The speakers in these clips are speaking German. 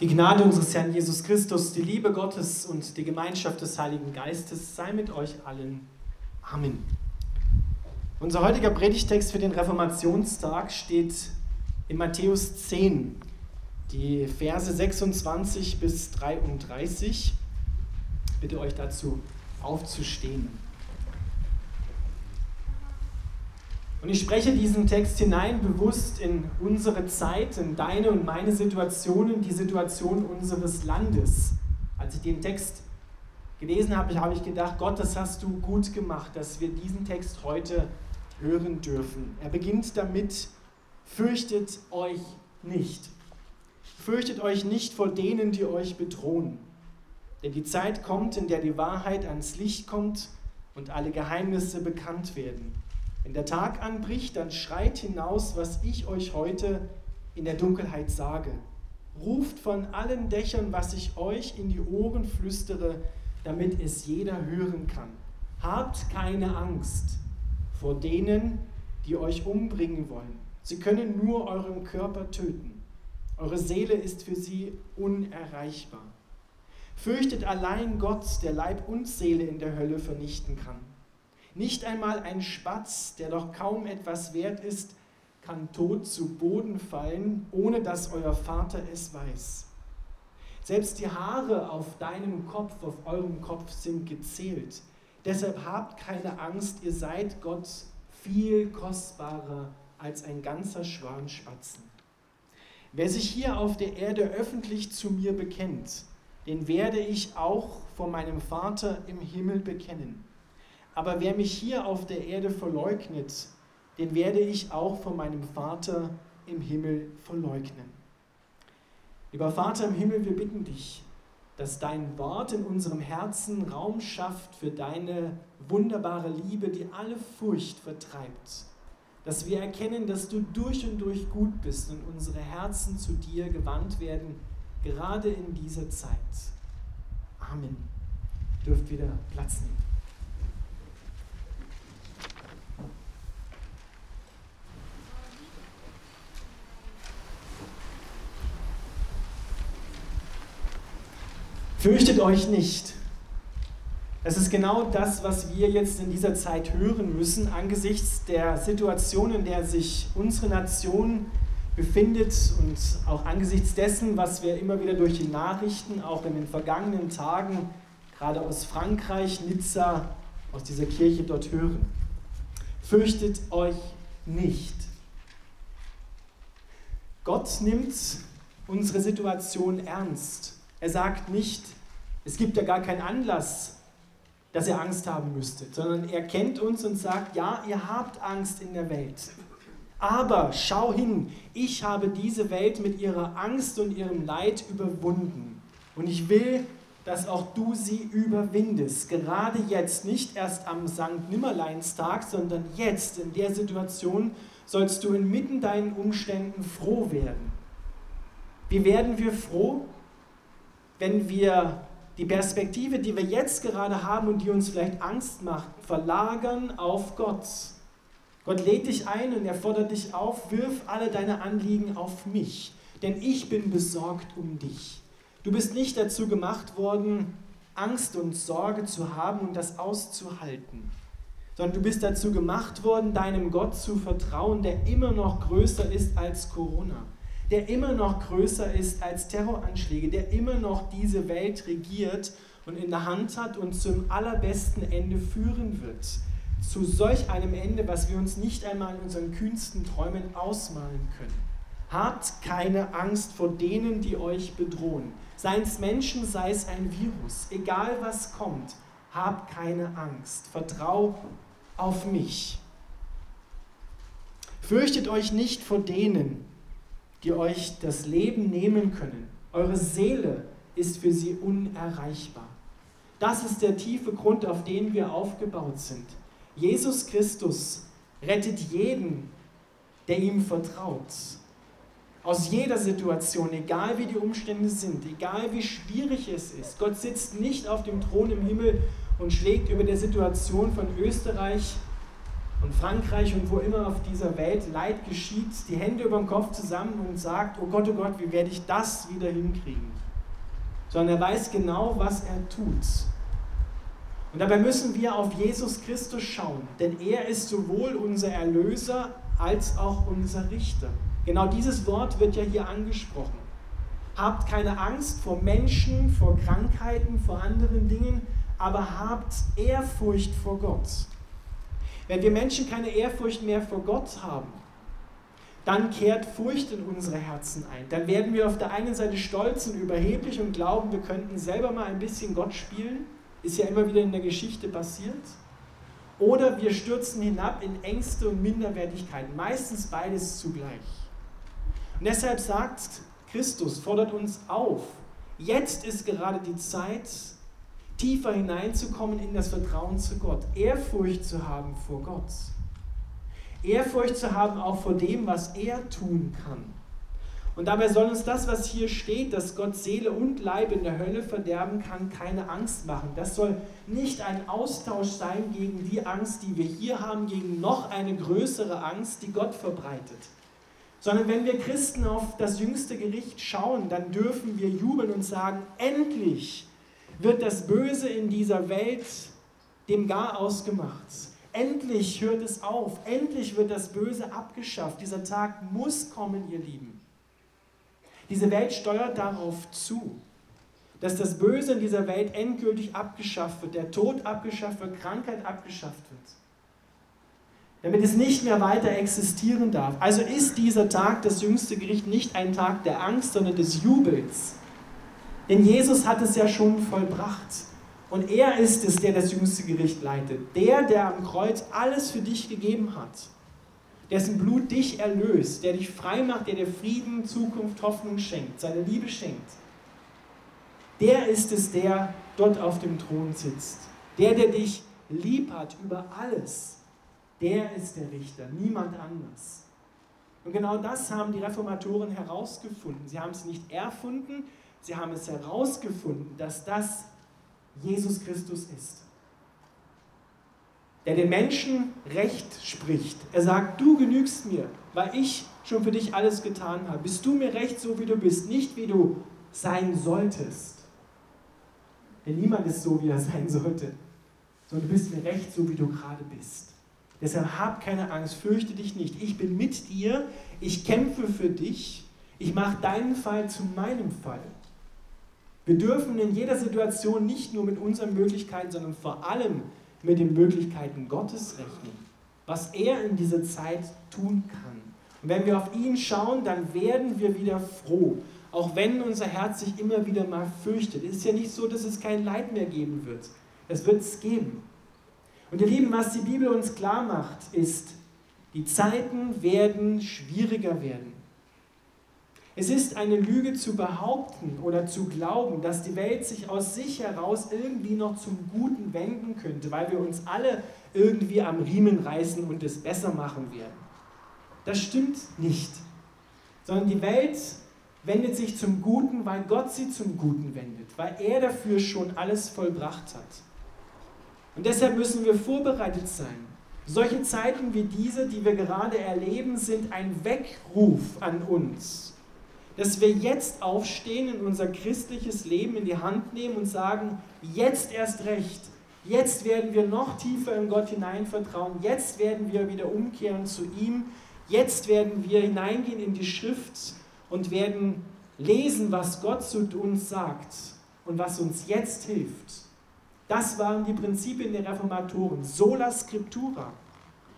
Die Gnade unseres Herrn Jesus Christus, die Liebe Gottes und die Gemeinschaft des Heiligen Geistes sei mit euch allen. Amen. Unser heutiger Predigtext für den Reformationstag steht in Matthäus 10, die Verse 26 bis 33. Ich bitte euch dazu aufzustehen. Und ich spreche diesen Text hinein bewusst in unsere Zeit, in deine und meine Situation, in die Situation unseres Landes. Als ich den Text gelesen habe, habe ich gedacht, Gott, das hast du gut gemacht, dass wir diesen Text heute hören dürfen. Er beginnt damit, fürchtet euch nicht. Fürchtet euch nicht vor denen, die euch bedrohen. Denn die Zeit kommt, in der die Wahrheit ans Licht kommt und alle Geheimnisse bekannt werden. Wenn der Tag anbricht, dann schreit hinaus, was ich euch heute in der Dunkelheit sage. Ruft von allen Dächern, was ich euch in die Ohren flüstere, damit es jeder hören kann. Habt keine Angst vor denen, die euch umbringen wollen. Sie können nur euren Körper töten. Eure Seele ist für sie unerreichbar. Fürchtet allein Gott, der Leib und Seele in der Hölle vernichten kann. Nicht einmal ein Spatz, der doch kaum etwas wert ist, kann tot zu Boden fallen, ohne dass euer Vater es weiß. Selbst die Haare auf deinem Kopf, auf eurem Kopf sind gezählt. Deshalb habt keine Angst, ihr seid Gott viel kostbarer als ein ganzer Schwarm Spatzen. Wer sich hier auf der Erde öffentlich zu mir bekennt, den werde ich auch vor meinem Vater im Himmel bekennen. Aber wer mich hier auf der Erde verleugnet, den werde ich auch von meinem Vater im Himmel verleugnen. Lieber Vater im Himmel, wir bitten dich, dass dein Wort in unserem Herzen Raum schafft für deine wunderbare Liebe, die alle Furcht vertreibt. Dass wir erkennen, dass du durch und durch gut bist und unsere Herzen zu dir gewandt werden, gerade in dieser Zeit. Amen. Dürft wieder Platz nehmen. Fürchtet euch nicht. Es ist genau das, was wir jetzt in dieser Zeit hören müssen, angesichts der Situation, in der sich unsere Nation befindet und auch angesichts dessen, was wir immer wieder durch die Nachrichten, auch in den vergangenen Tagen, gerade aus Frankreich, Nizza, aus dieser Kirche dort hören. Fürchtet euch nicht. Gott nimmt unsere Situation ernst. Er sagt nicht, es gibt ja gar keinen Anlass, dass ihr Angst haben müsstet, sondern er kennt uns und sagt, ja, ihr habt Angst in der Welt. Aber schau hin, ich habe diese Welt mit ihrer Angst und ihrem Leid überwunden. Und ich will, dass auch du sie überwindest. Gerade jetzt, nicht erst am St. Nimmerleinstag, sondern jetzt in der Situation sollst du inmitten deinen Umständen froh werden. Wie werden wir froh? Wenn wir die Perspektive, die wir jetzt gerade haben und die uns vielleicht Angst macht, verlagern auf Gott. Gott lädt dich ein und er fordert dich auf, wirf alle deine Anliegen auf mich, denn ich bin besorgt um dich. Du bist nicht dazu gemacht worden, Angst und Sorge zu haben und das auszuhalten, sondern du bist dazu gemacht worden, deinem Gott zu vertrauen, der immer noch größer ist als Corona der immer noch größer ist als Terroranschläge, der immer noch diese Welt regiert und in der Hand hat und zum allerbesten Ende führen wird. Zu solch einem Ende, was wir uns nicht einmal in unseren kühnsten Träumen ausmalen können. Habt keine Angst vor denen, die euch bedrohen. Seien es Menschen, sei es ein Virus, egal was kommt, habt keine Angst. Vertrau auf mich. Fürchtet euch nicht vor denen, die euch das Leben nehmen können. Eure Seele ist für sie unerreichbar. Das ist der tiefe Grund, auf den wir aufgebaut sind. Jesus Christus rettet jeden, der ihm vertraut. Aus jeder Situation, egal wie die Umstände sind, egal wie schwierig es ist. Gott sitzt nicht auf dem Thron im Himmel und schlägt über der Situation von Österreich und Frankreich und wo immer auf dieser Welt Leid geschieht, die Hände über den Kopf zusammen und sagt, oh Gott, oh Gott, wie werde ich das wieder hinkriegen? Sondern er weiß genau, was er tut. Und dabei müssen wir auf Jesus Christus schauen, denn er ist sowohl unser Erlöser als auch unser Richter. Genau dieses Wort wird ja hier angesprochen. Habt keine Angst vor Menschen, vor Krankheiten, vor anderen Dingen, aber habt Ehrfurcht vor Gott. Wenn wir Menschen keine Ehrfurcht mehr vor Gott haben, dann kehrt Furcht in unsere Herzen ein. Dann werden wir auf der einen Seite stolz und überheblich und glauben, wir könnten selber mal ein bisschen Gott spielen ist ja immer wieder in der Geschichte passiert. Oder wir stürzen hinab in Ängste und Minderwertigkeit, meistens beides zugleich. Und deshalb sagt Christus, fordert uns auf, jetzt ist gerade die Zeit, tiefer hineinzukommen in das Vertrauen zu Gott, Ehrfurcht zu haben vor Gott, Ehrfurcht zu haben auch vor dem, was er tun kann. Und dabei soll uns das, was hier steht, dass Gott Seele und Leib in der Hölle verderben kann, keine Angst machen. Das soll nicht ein Austausch sein gegen die Angst, die wir hier haben, gegen noch eine größere Angst, die Gott verbreitet. Sondern wenn wir Christen auf das jüngste Gericht schauen, dann dürfen wir jubeln und sagen, endlich wird das Böse in dieser Welt dem Gar ausgemacht. Endlich hört es auf. Endlich wird das Böse abgeschafft. Dieser Tag muss kommen, ihr Lieben. Diese Welt steuert darauf zu, dass das Böse in dieser Welt endgültig abgeschafft wird, der Tod abgeschafft wird, Krankheit abgeschafft wird. Damit es nicht mehr weiter existieren darf. Also ist dieser Tag, das jüngste Gericht, nicht ein Tag der Angst, sondern des Jubels. Denn Jesus hat es ja schon vollbracht. Und er ist es, der das jüngste Gericht leitet. Der, der am Kreuz alles für dich gegeben hat dessen Blut dich erlöst, der dich frei macht, der dir Frieden, Zukunft, Hoffnung schenkt, seine Liebe schenkt. Der ist es, der dort auf dem Thron sitzt. Der, der dich lieb hat über alles. Der ist der Richter, niemand anders. Und genau das haben die Reformatoren herausgefunden. Sie haben es nicht erfunden, sie haben es herausgefunden, dass das Jesus Christus ist der den Menschen Recht spricht. Er sagt, du genügst mir, weil ich schon für dich alles getan habe. Bist du mir recht, so wie du bist, nicht wie du sein solltest. Denn niemand ist so, wie er sein sollte, sondern du bist mir recht, so wie du gerade bist. Deshalb hab keine Angst, fürchte dich nicht. Ich bin mit dir, ich kämpfe für dich, ich mache deinen Fall zu meinem Fall. Wir dürfen in jeder Situation nicht nur mit unseren Möglichkeiten, sondern vor allem mit den Möglichkeiten Gottes rechnen, was er in dieser Zeit tun kann. Und wenn wir auf ihn schauen, dann werden wir wieder froh, auch wenn unser Herz sich immer wieder mal fürchtet. Es ist ja nicht so, dass es kein Leid mehr geben wird. Es wird es geben. Und ihr Lieben, was die Bibel uns klar macht, ist, die Zeiten werden schwieriger werden. Es ist eine Lüge zu behaupten oder zu glauben, dass die Welt sich aus sich heraus irgendwie noch zum Guten wenden könnte, weil wir uns alle irgendwie am Riemen reißen und es besser machen werden. Das stimmt nicht, sondern die Welt wendet sich zum Guten, weil Gott sie zum Guten wendet, weil er dafür schon alles vollbracht hat. Und deshalb müssen wir vorbereitet sein. Solche Zeiten wie diese, die wir gerade erleben, sind ein Weckruf an uns dass wir jetzt aufstehen und unser christliches Leben in die Hand nehmen und sagen, jetzt erst recht, jetzt werden wir noch tiefer in Gott hineinvertrauen, jetzt werden wir wieder umkehren zu ihm, jetzt werden wir hineingehen in die Schrift und werden lesen, was Gott zu uns sagt und was uns jetzt hilft. Das waren die Prinzipien der Reformatoren. Sola Scriptura.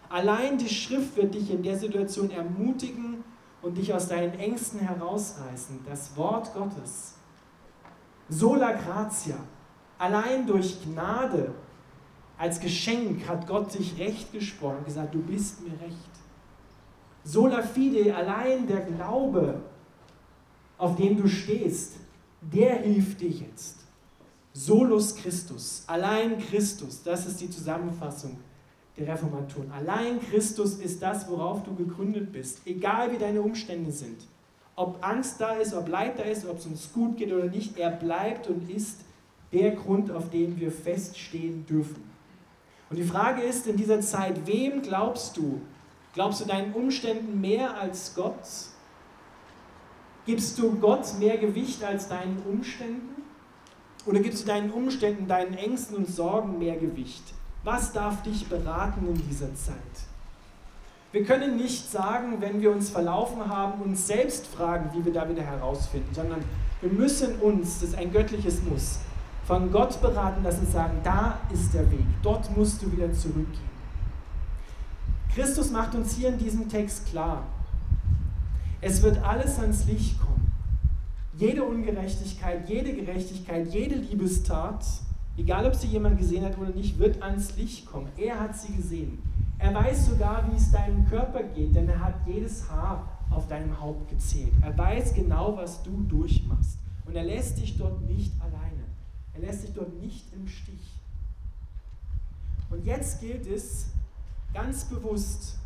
Allein die Schrift wird dich in der Situation ermutigen, und dich aus deinen Ängsten herausreißen. Das Wort Gottes. Sola gratia. Allein durch Gnade als Geschenk hat Gott dich recht gesprochen und gesagt, du bist mir recht. Sola fide, allein der Glaube, auf dem du stehst, der hilft dir jetzt. Solus Christus, allein Christus, das ist die Zusammenfassung der Reformatoren. Allein Christus ist das, worauf du gegründet bist, egal wie deine Umstände sind. Ob Angst da ist, ob Leid da ist, ob es uns gut geht oder nicht, er bleibt und ist der Grund, auf dem wir feststehen dürfen. Und die Frage ist in dieser Zeit, wem glaubst du? Glaubst du deinen Umständen mehr als Gott? Gibst du Gott mehr Gewicht als deinen Umständen? Oder gibst du deinen Umständen, deinen Ängsten und Sorgen mehr Gewicht? Was darf dich beraten in dieser Zeit? Wir können nicht sagen, wenn wir uns verlaufen haben, uns selbst fragen, wie wir da wieder herausfinden, sondern wir müssen uns, das ist ein göttliches Muss, von Gott beraten lassen und sagen, da ist der Weg, dort musst du wieder zurückgehen. Christus macht uns hier in diesem Text klar, es wird alles ans Licht kommen. Jede Ungerechtigkeit, jede Gerechtigkeit, jede Liebestat, egal ob sie jemand gesehen hat oder nicht, wird ans Licht kommen. Er hat sie gesehen. Er weiß sogar, wie es deinem Körper geht, denn er hat jedes Haar auf deinem Haupt gezählt. Er weiß genau, was du durchmachst. Und er lässt dich dort nicht alleine. Er lässt dich dort nicht im Stich. Und jetzt gilt es ganz bewusst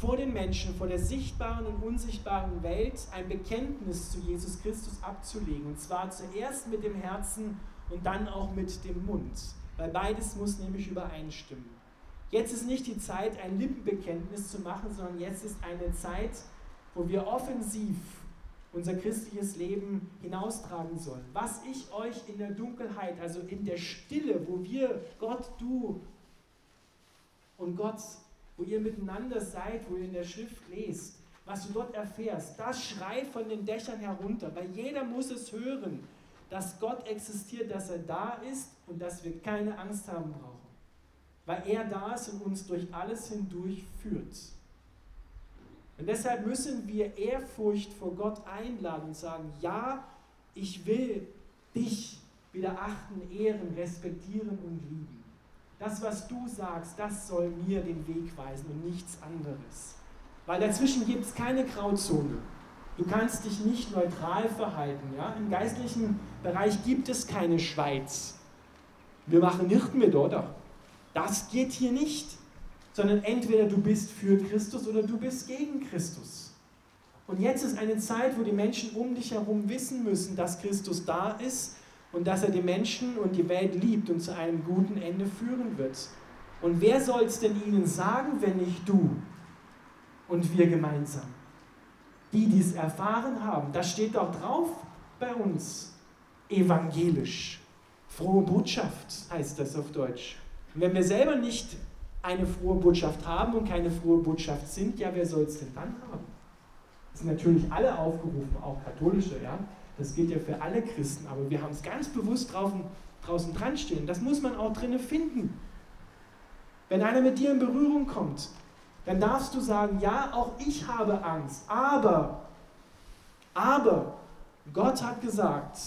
vor den Menschen, vor der sichtbaren und unsichtbaren Welt ein Bekenntnis zu Jesus Christus abzulegen. Und zwar zuerst mit dem Herzen und dann auch mit dem Mund. Weil beides muss nämlich übereinstimmen. Jetzt ist nicht die Zeit, ein Lippenbekenntnis zu machen, sondern jetzt ist eine Zeit, wo wir offensiv unser christliches Leben hinaustragen sollen. Was ich euch in der Dunkelheit, also in der Stille, wo wir, Gott, du und Gott, wo ihr miteinander seid, wo ihr in der Schrift lest, was du dort erfährst, das schrei von den Dächern herunter, weil jeder muss es hören, dass Gott existiert, dass er da ist und dass wir keine Angst haben brauchen weil er da ist und uns durch alles hindurch führt. Und deshalb müssen wir Ehrfurcht vor Gott einladen und sagen, ja, ich will dich wieder achten, ehren, respektieren und lieben. Das, was du sagst, das soll mir den Weg weisen und nichts anderes. Weil dazwischen gibt es keine Grauzone. Du kannst dich nicht neutral verhalten. Ja? Im geistlichen Bereich gibt es keine Schweiz. Wir machen nicht mit, oder? Das geht hier nicht, sondern entweder du bist für Christus oder du bist gegen Christus. Und jetzt ist eine Zeit, wo die Menschen um dich herum wissen müssen, dass Christus da ist und dass er die Menschen und die Welt liebt und zu einem guten Ende führen wird. Und wer soll es denn ihnen sagen, wenn nicht du und wir gemeinsam? Die, die es erfahren haben, das steht doch drauf bei uns. Evangelisch. Frohe Botschaft heißt das auf Deutsch. Und wenn wir selber nicht eine frohe Botschaft haben und keine frohe Botschaft sind, ja, wer soll es denn dann haben? Das sind natürlich alle aufgerufen, auch katholische, ja. Das gilt ja für alle Christen, aber wir haben es ganz bewusst draußen, draußen dran stehen. Das muss man auch drinnen finden. Wenn einer mit dir in Berührung kommt, dann darfst du sagen, ja, auch ich habe Angst, aber, aber Gott hat gesagt,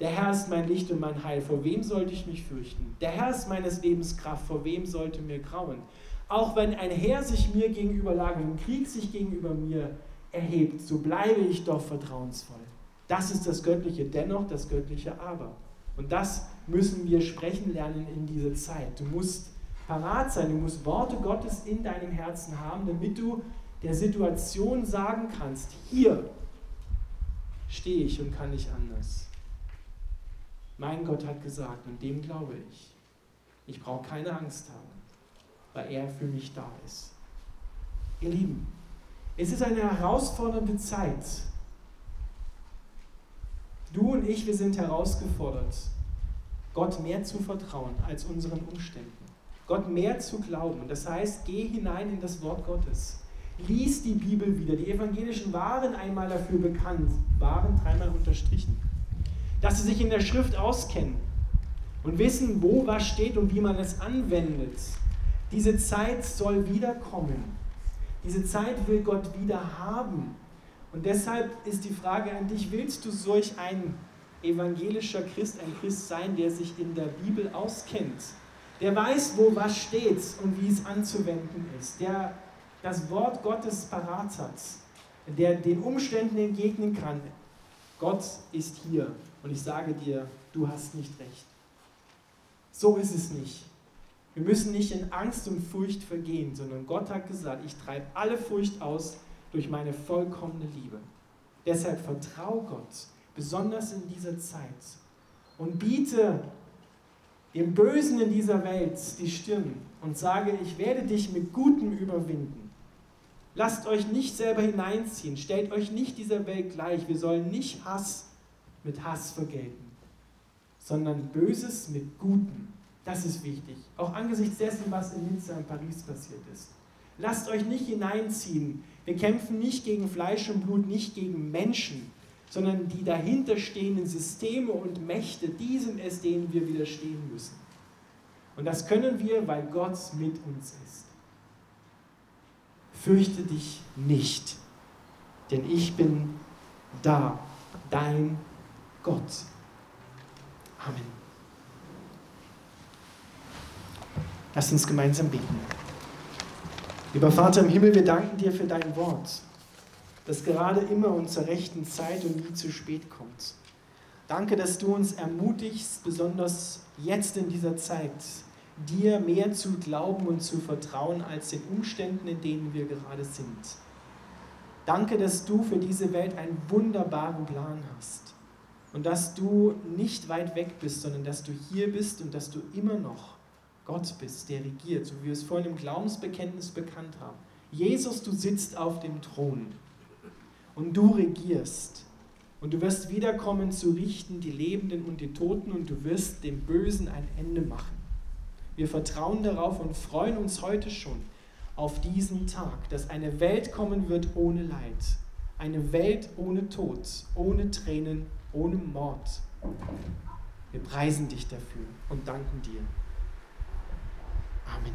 der Herr ist mein Licht und mein Heil. Vor wem sollte ich mich fürchten? Der Herr ist meines Lebens Kraft. Vor wem sollte mir grauen? Auch wenn ein Heer sich mir gegenüber lagert, ein Krieg sich gegenüber mir erhebt, so bleibe ich doch vertrauensvoll. Das ist das Göttliche, dennoch das Göttliche Aber. Und das müssen wir sprechen lernen in dieser Zeit. Du musst parat sein, du musst Worte Gottes in deinem Herzen haben, damit du der Situation sagen kannst, hier stehe ich und kann nicht anders. Mein Gott hat gesagt, und dem glaube ich. Ich brauche keine Angst haben, weil er für mich da ist. Ihr Lieben, es ist eine herausfordernde Zeit. Du und ich, wir sind herausgefordert, Gott mehr zu vertrauen als unseren Umständen. Gott mehr zu glauben. Das heißt, geh hinein in das Wort Gottes. Lies die Bibel wieder. Die Evangelischen waren einmal dafür bekannt, waren dreimal unterstrichen dass sie sich in der Schrift auskennen und wissen, wo was steht und wie man es anwendet. Diese Zeit soll wiederkommen. Diese Zeit will Gott wieder haben. Und deshalb ist die Frage an dich, willst du solch ein evangelischer Christ, ein Christ sein, der sich in der Bibel auskennt, der weiß, wo was steht und wie es anzuwenden ist, der das Wort Gottes parat hat, der den Umständen entgegnen kann. Gott ist hier und ich sage dir, du hast nicht recht. So ist es nicht. Wir müssen nicht in Angst und Furcht vergehen, sondern Gott hat gesagt, ich treibe alle Furcht aus durch meine vollkommene Liebe. Deshalb vertraue Gott, besonders in dieser Zeit, und biete dem Bösen in dieser Welt die Stirn und sage, ich werde dich mit Gutem überwinden. Lasst euch nicht selber hineinziehen, stellt euch nicht dieser Welt gleich. Wir sollen nicht Hass mit Hass vergelten, sondern Böses mit Gutem. Das ist wichtig. Auch angesichts dessen, was in Nizza und Paris passiert ist. Lasst euch nicht hineinziehen. Wir kämpfen nicht gegen Fleisch und Blut, nicht gegen Menschen, sondern die dahinterstehenden Systeme und Mächte, die sind es, denen wir widerstehen müssen. Und das können wir, weil Gott mit uns ist. Fürchte dich nicht, denn ich bin da, dein Gott. Amen. Lass uns gemeinsam beten. Lieber Vater im Himmel, wir danken dir für dein Wort das gerade immer und zur rechten Zeit und nie zu spät kommt. Danke, dass du uns ermutigst, besonders jetzt in dieser Zeit, dir mehr zu glauben und zu vertrauen als den Umständen, in denen wir gerade sind. Danke, dass du für diese Welt einen wunderbaren Plan hast und dass du nicht weit weg bist, sondern dass du hier bist und dass du immer noch Gott bist, der regiert, so wie wir es vorhin im Glaubensbekenntnis bekannt haben. Jesus, du sitzt auf dem Thron und du regierst. Und du wirst wiederkommen zu richten die Lebenden und die Toten und du wirst dem Bösen ein Ende machen. Wir vertrauen darauf und freuen uns heute schon auf diesen Tag, dass eine Welt kommen wird ohne Leid, eine Welt ohne Tod, ohne Tränen, ohne Mord. Wir preisen dich dafür und danken dir. Amen.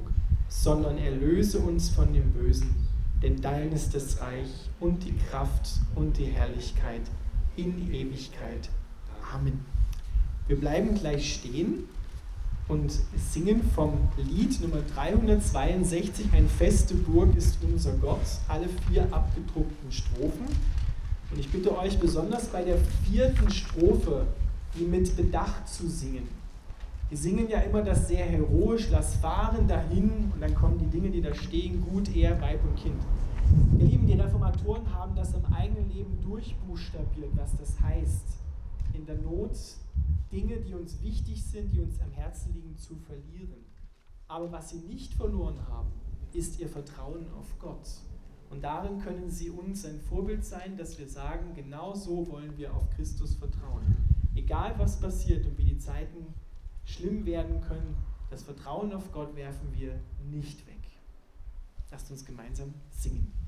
sondern erlöse uns von dem Bösen, denn dein ist das Reich und die Kraft und die Herrlichkeit in Ewigkeit. Amen. Wir bleiben gleich stehen und singen vom Lied Nummer 362, Ein feste Burg ist unser Gott, alle vier abgedruckten Strophen. Und ich bitte euch besonders bei der vierten Strophe, die mit Bedacht zu singen. Wir singen ja immer das sehr heroisch, lass fahren dahin und dann kommen die Dinge, die da stehen, gut, Ehe, Weib und Kind. Ihr Lieben, die Reformatoren haben das im eigenen Leben durchbuchstabiert, was das heißt, in der Not Dinge, die uns wichtig sind, die uns am Herzen liegen, zu verlieren. Aber was sie nicht verloren haben, ist ihr Vertrauen auf Gott. Und darin können sie uns ein Vorbild sein, dass wir sagen, genau so wollen wir auf Christus vertrauen. Egal was passiert und wie die Zeiten schlimm werden können, das Vertrauen auf Gott werfen wir nicht weg. Lasst uns gemeinsam singen.